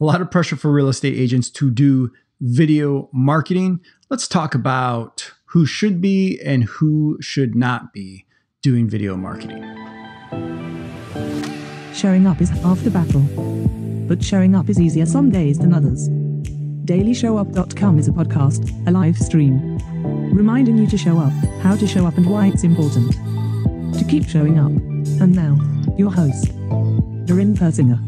a lot of pressure for real estate agents to do video marketing. Let's talk about who should be and who should not be doing video marketing. Showing up is half the battle, but showing up is easier some days than others. DailyShowUp.com is a podcast, a live stream, reminding you to show up, how to show up, and why it's important to keep showing up. And now, your host, Darren Persinger.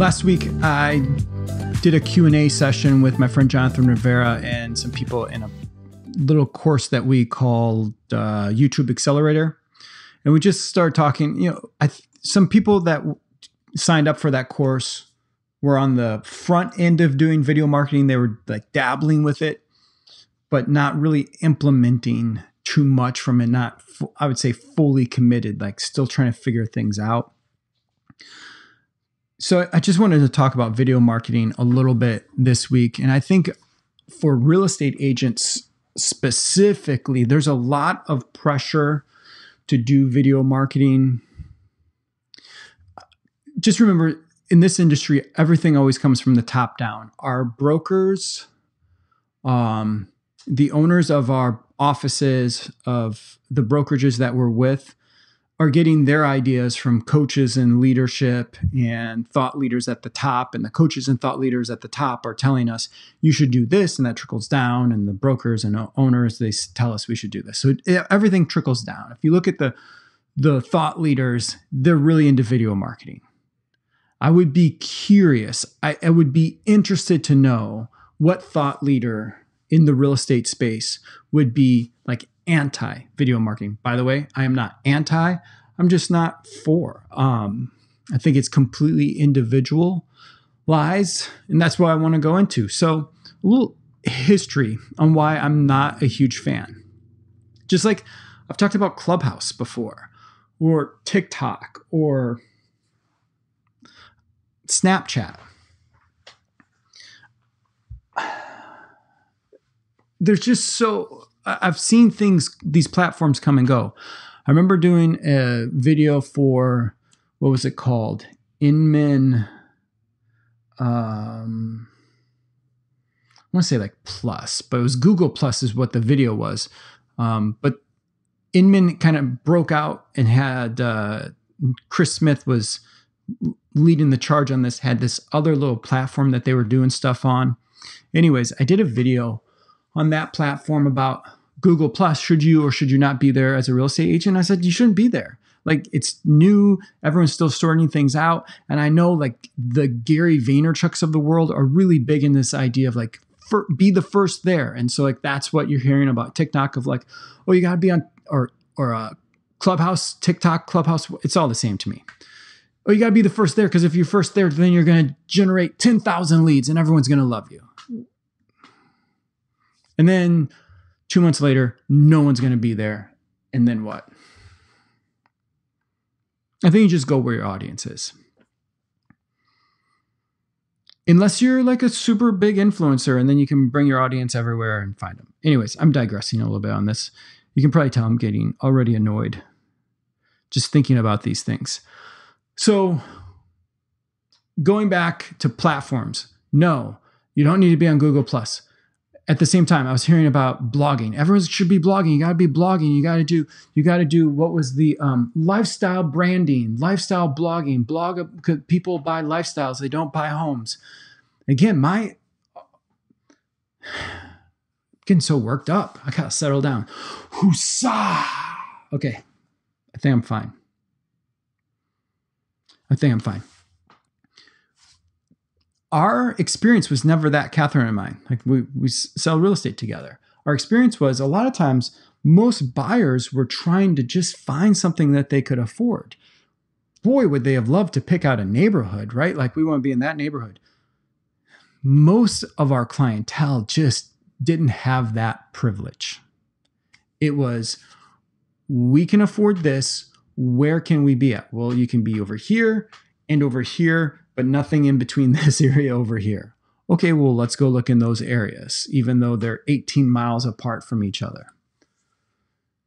Last week, I did a Q&A session with my friend Jonathan Rivera and some people in a little course that we called uh, YouTube Accelerator. And we just started talking, you know, I th- some people that w- signed up for that course were on the front end of doing video marketing. They were like dabbling with it, but not really implementing too much from it. Not, I would say, fully committed, like still trying to figure things out. So I just wanted to talk about video marketing a little bit this week. And I think for real estate agents specifically, there's a lot of pressure to do video marketing. Just remember in this industry, everything always comes from the top down. Our brokers, um, the owners of our offices, of the brokerages that we're with, are getting their ideas from coaches and leadership and thought leaders at the top. And the coaches and thought leaders at the top are telling us, you should do this. And that trickles down. And the brokers and owners, they tell us we should do this. So everything trickles down. If you look at the, the thought leaders, they're really into video marketing. I would be curious, I, I would be interested to know what thought leader in the real estate space would be like anti video marketing. By the way, I am not anti, I'm just not for. Um, I think it's completely individual lies, and that's what I want to go into. So, a little history on why I'm not a huge fan. Just like I've talked about Clubhouse before, or TikTok, or Snapchat. There's just so I've seen things, these platforms come and go. I remember doing a video for what was it called? Inman. Um, I want to say like Plus, but it was Google Plus is what the video was. Um, but Inman kind of broke out and had uh, Chris Smith was leading the charge on this. Had this other little platform that they were doing stuff on. Anyways, I did a video on that platform about Google Plus. Should you or should you not be there as a real estate agent? I said, you shouldn't be there. Like it's new, everyone's still sorting things out. And I know like the Gary Vaynerchuks of the world are really big in this idea of like, for, be the first there. And so like that's what you're hearing about TikTok of like, oh, you got to be on or or uh, Clubhouse, TikTok, Clubhouse. It's all the same to me. Oh, you got to be the first there because if you're first there, then you're to generate ten thousand leads and everyone's to love you. And then two months later, no one's going to be there. And then what? I think you just go where your audience is. Unless you're like a super big influencer and then you can bring your audience everywhere and find them. Anyways, I'm digressing a little bit on this. You can probably tell I'm getting already annoyed just thinking about these things. So, going back to platforms, no, you don't need to be on Google Plus at the same time, I was hearing about blogging. Everyone should be blogging. You got to be blogging. You got to do. You got to do. What was the um, lifestyle branding, lifestyle blogging? Blog. People buy lifestyles. They don't buy homes. Again, my getting so worked up. I gotta settle down. Whoosah. Okay, I think I'm fine. I think I'm fine our experience was never that Catherine and mine. Like we we sell real estate together. Our experience was a lot of times most buyers were trying to just find something that they could afford. Boy, would they have loved to pick out a neighborhood, right? Like we want to be in that neighborhood. Most of our clientele just didn't have that privilege. It was, we can afford this. Where can we be at? Well, you can be over here and over here but nothing in between this area over here. Okay, well, let's go look in those areas, even though they're 18 miles apart from each other.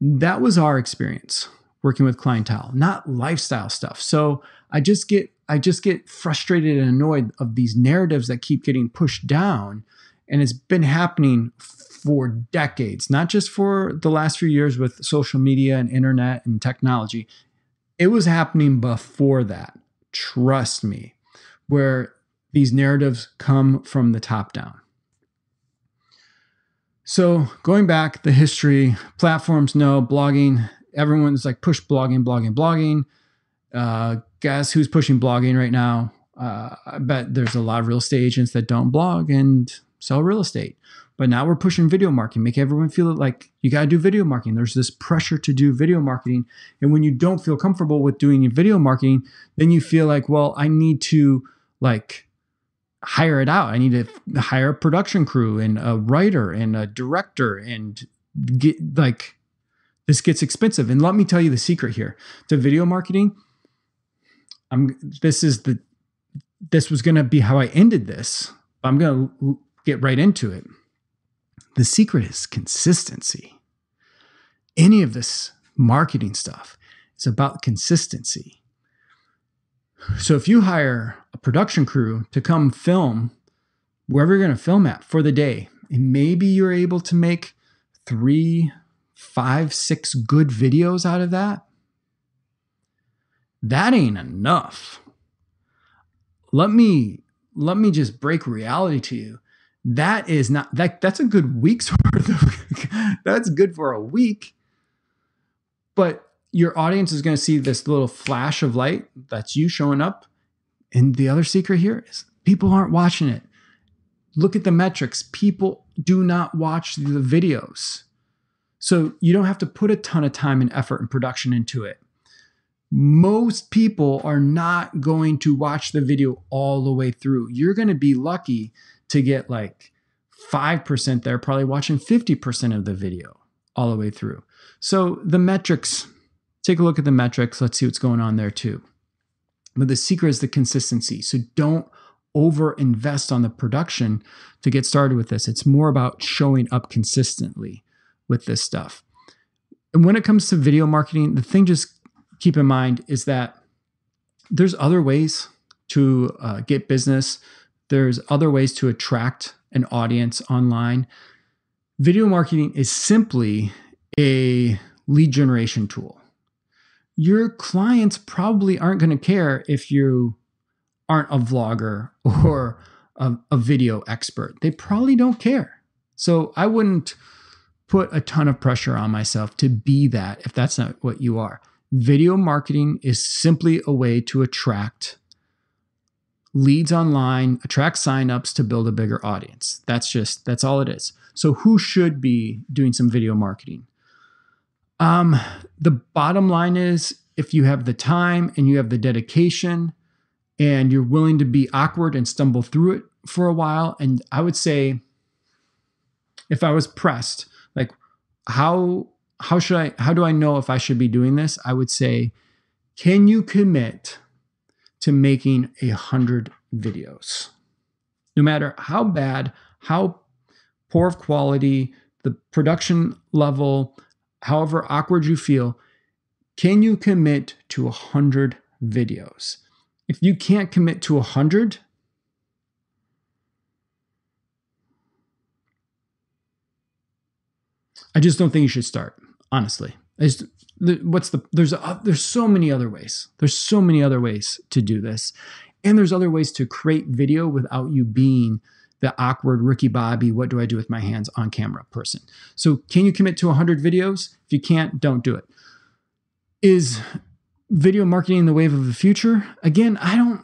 That was our experience. working with clientele, not lifestyle stuff. So I just get I just get frustrated and annoyed of these narratives that keep getting pushed down. And it's been happening for decades, not just for the last few years with social media and internet and technology. It was happening before that. Trust me, where these narratives come from the top down. So, going back, the history, platforms know blogging, everyone's like push blogging, blogging, blogging. Uh, guess who's pushing blogging right now? Uh, I bet there's a lot of real estate agents that don't blog and sell real estate. But now we're pushing video marketing, make everyone feel like you got to do video marketing. There's this pressure to do video marketing. And when you don't feel comfortable with doing video marketing, then you feel like, well, I need to like hire it out. I need to hire a production crew and a writer and a director and get like this gets expensive. And let me tell you the secret here to video marketing. I'm this is the this was going to be how I ended this. I'm going to get right into it. The secret is consistency. Any of this marketing stuff is about consistency. So if you hire a production crew to come film wherever you're going to film at for the day, and maybe you're able to make three, five, six good videos out of that, that ain't enough. Let me let me just break reality to you. That is not that that's a good week's worth of that's good for a week. But your audience is going to see this little flash of light that's you showing up. And the other secret here is people aren't watching it. Look at the metrics. People do not watch the videos. So you don't have to put a ton of time and effort and production into it. Most people are not going to watch the video all the way through. You're going to be lucky to get like 5% there, probably watching 50% of the video all the way through. So the metrics take a look at the metrics. Let's see what's going on there too. But the secret is the consistency. So don't over invest on the production to get started with this. It's more about showing up consistently with this stuff. And when it comes to video marketing, the thing just keep in mind is that there's other ways to uh, get business, there's other ways to attract an audience online. Video marketing is simply a lead generation tool your clients probably aren't going to care if you aren't a vlogger or a, a, video expert. They probably don't care. So I wouldn't put a ton of pressure on myself to be that if that's not what you are. Video marketing is simply a way to attract leads online, attract signups to build a bigger audience. That's just, that's all it is. So who should be doing some video marketing? Um, the bottom line is if you have the time and you have the dedication and you're willing to be awkward and stumble through it for a while, and I would say, if I was pressed, like how how should I how do I know if I should be doing this? I would say, can you commit to making a hundred videos? No matter how bad, how poor of quality, the production level, however awkward you feel, can you commit to 100 videos? If you can't commit to 100, I just don't think you should start, honestly. Just, what's the there's a, there's so many other ways. There's so many other ways to do this. And there's other ways to create video without you being the awkward Ricky Bobby, what do I do with my hands on camera person. So, can you commit to 100 videos? If you can't, don't do it. Is video marketing the wave of the future? Again, I don't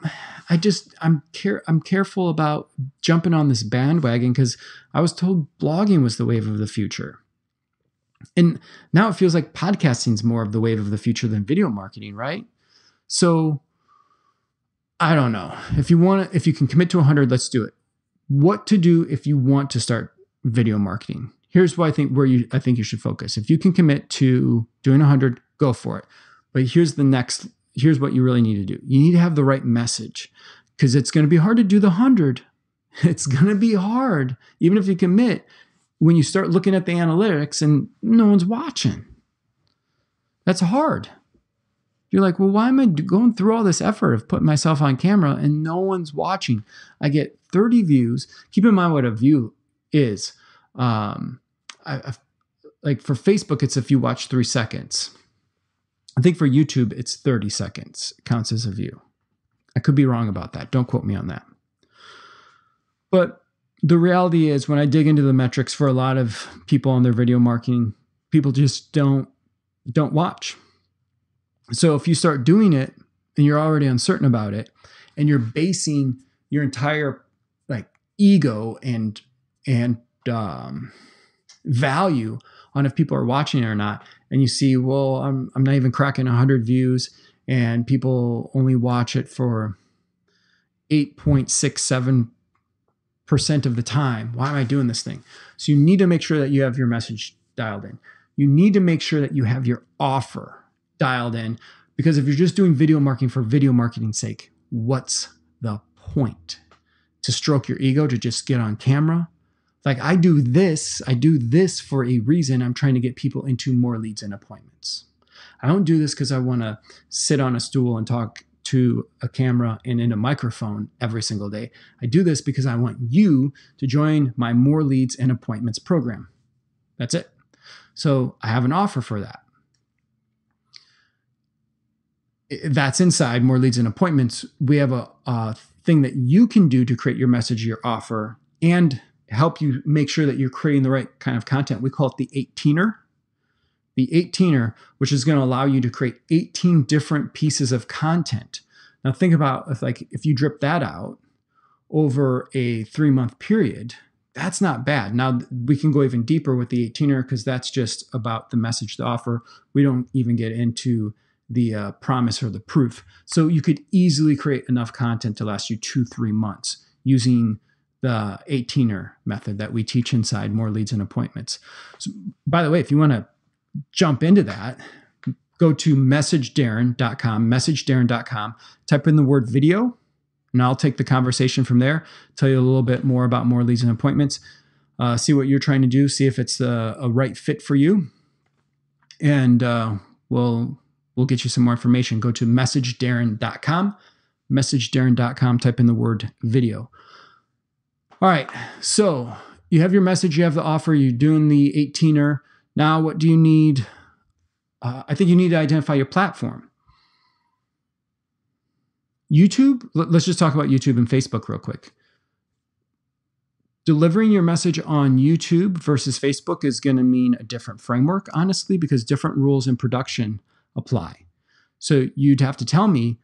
I just I'm care I'm careful about jumping on this bandwagon cuz I was told blogging was the wave of the future. And now it feels like podcasting is more of the wave of the future than video marketing, right? So I don't know. If you want if you can commit to 100, let's do it what to do if you want to start video marketing. Here's why I think where you I think you should focus. If you can commit to doing 100, go for it. But here's the next here's what you really need to do. You need to have the right message because it's going to be hard to do the 100. It's going to be hard even if you commit when you start looking at the analytics and no one's watching. That's hard. You're like, well, why am I going through all this effort of putting myself on camera and no one's watching? I get 30 views. Keep in mind what a view is. Um, I, I, like for Facebook, it's if you watch three seconds. I think for YouTube, it's 30 seconds counts as a view. I could be wrong about that. Don't quote me on that. But the reality is, when I dig into the metrics for a lot of people on their video marketing, people just don't don't watch. So if you start doing it and you're already uncertain about it, and you're basing your entire like ego and and um, value on if people are watching it or not, and you see, well, I'm I'm not even cracking 100 views, and people only watch it for 8.67 percent of the time. Why am I doing this thing? So you need to make sure that you have your message dialed in. You need to make sure that you have your offer dialed in because if you're just doing video marketing for video marketing's sake, what's the point? To stroke your ego, to just get on camera? Like I do this, I do this for a reason. I'm trying to get people into more leads and appointments. I don't do this because I want to sit on a stool and talk to a camera and in a microphone every single day. I do this because I want you to join my More Leads and Appointments program. That's it. So I have an offer for that. That's inside More Leads and Appointments. We have a, a thing that you can do to create your message, your offer, and help you make sure that you're creating the right kind of content. We call it the 18er the 18er, which is going to allow you to create 18 different pieces of content. Now think about if like if you drip that out over a 3 month period, that's not bad. Now we can go even deeper with the 18er because that's just about the message, the offer. We don't even get into the uh, promise or the proof. So you could easily create enough content to last you two, three months using the 18er method that we teach inside more leads and appointments. So, by the way, if you want to jump into that, go to messagedarren.com, messagedarren.com, type in the word video, and I'll take the conversation from there, tell you a little bit more about more leads and appointments, uh, see what you're trying to do, see if it's a, a right fit for you, and uh, we'll we'll get you some more information. Go to messagedarren.com, messagedarren.com, type in the word video. All right, so you have your message, you have the offer, you're doing the 18er now, what do you need? Uh, I think you need to identify your platform. YouTube, let's just talk about YouTube and Facebook real quick. Delivering your message on YouTube versus Facebook is going to mean a different framework, honestly, because different rules in production apply. So you'd have to tell me,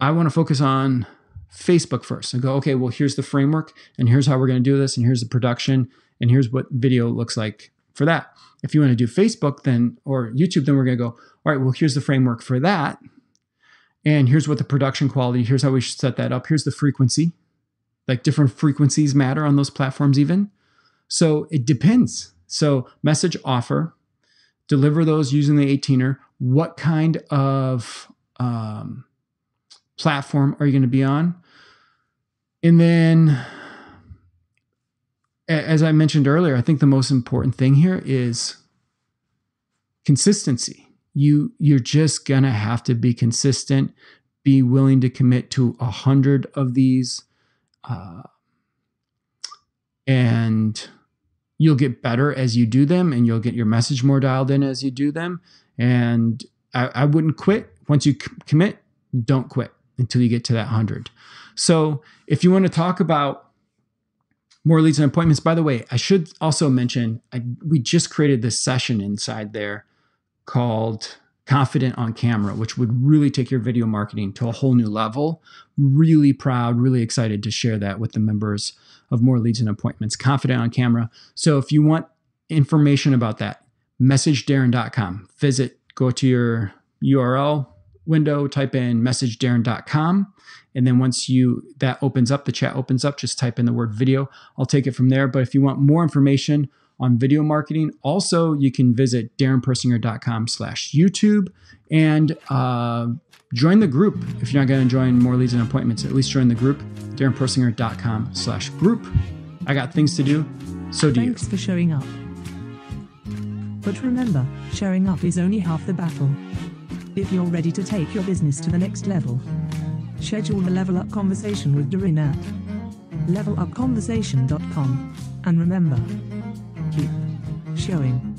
I want to focus on Facebook first and go, okay, well, here's the framework, and here's how we're going to do this, and here's the production, and here's what video looks like for that. If you want to do Facebook, then or YouTube, then we're going to go, all right, well, here's the framework for that. And here's what the production quality, here's how we should set that up. Here's the frequency. Like different frequencies matter on those platforms, even. So it depends. So, message offer, deliver those using the 18er. What kind of um, platform are you going to be on? And then as I mentioned earlier, I think the most important thing here is consistency. You you're just gonna have to be consistent, be willing to commit to a hundred of these, uh, and you'll get better as you do them, and you'll get your message more dialed in as you do them. And I, I wouldn't quit once you c- commit. Don't quit until you get to that hundred. So if you want to talk about more leads and appointments. By the way, I should also mention I, we just created this session inside there called Confident on Camera, which would really take your video marketing to a whole new level. Really proud, really excited to share that with the members of More Leads and Appointments. Confident on Camera. So if you want information about that, messagedarren.com. Visit, go to your URL window, type in messagedarren.com and then once you that opens up, the chat opens up, just type in the word video. I'll take it from there. But if you want more information on video marketing, also you can visit darrenpersinger.com slash YouTube and uh, join the group. If you're not going to join more leads and appointments, at least join the group, darrenpersinger.com slash group. I got things to do. So do Thanks you. for showing up. But remember, showing up is only half the battle. if you're ready to take your business to the next level. Schedule the Level Up conversation with Darren at levelupconversation.com. And remember, keep showing.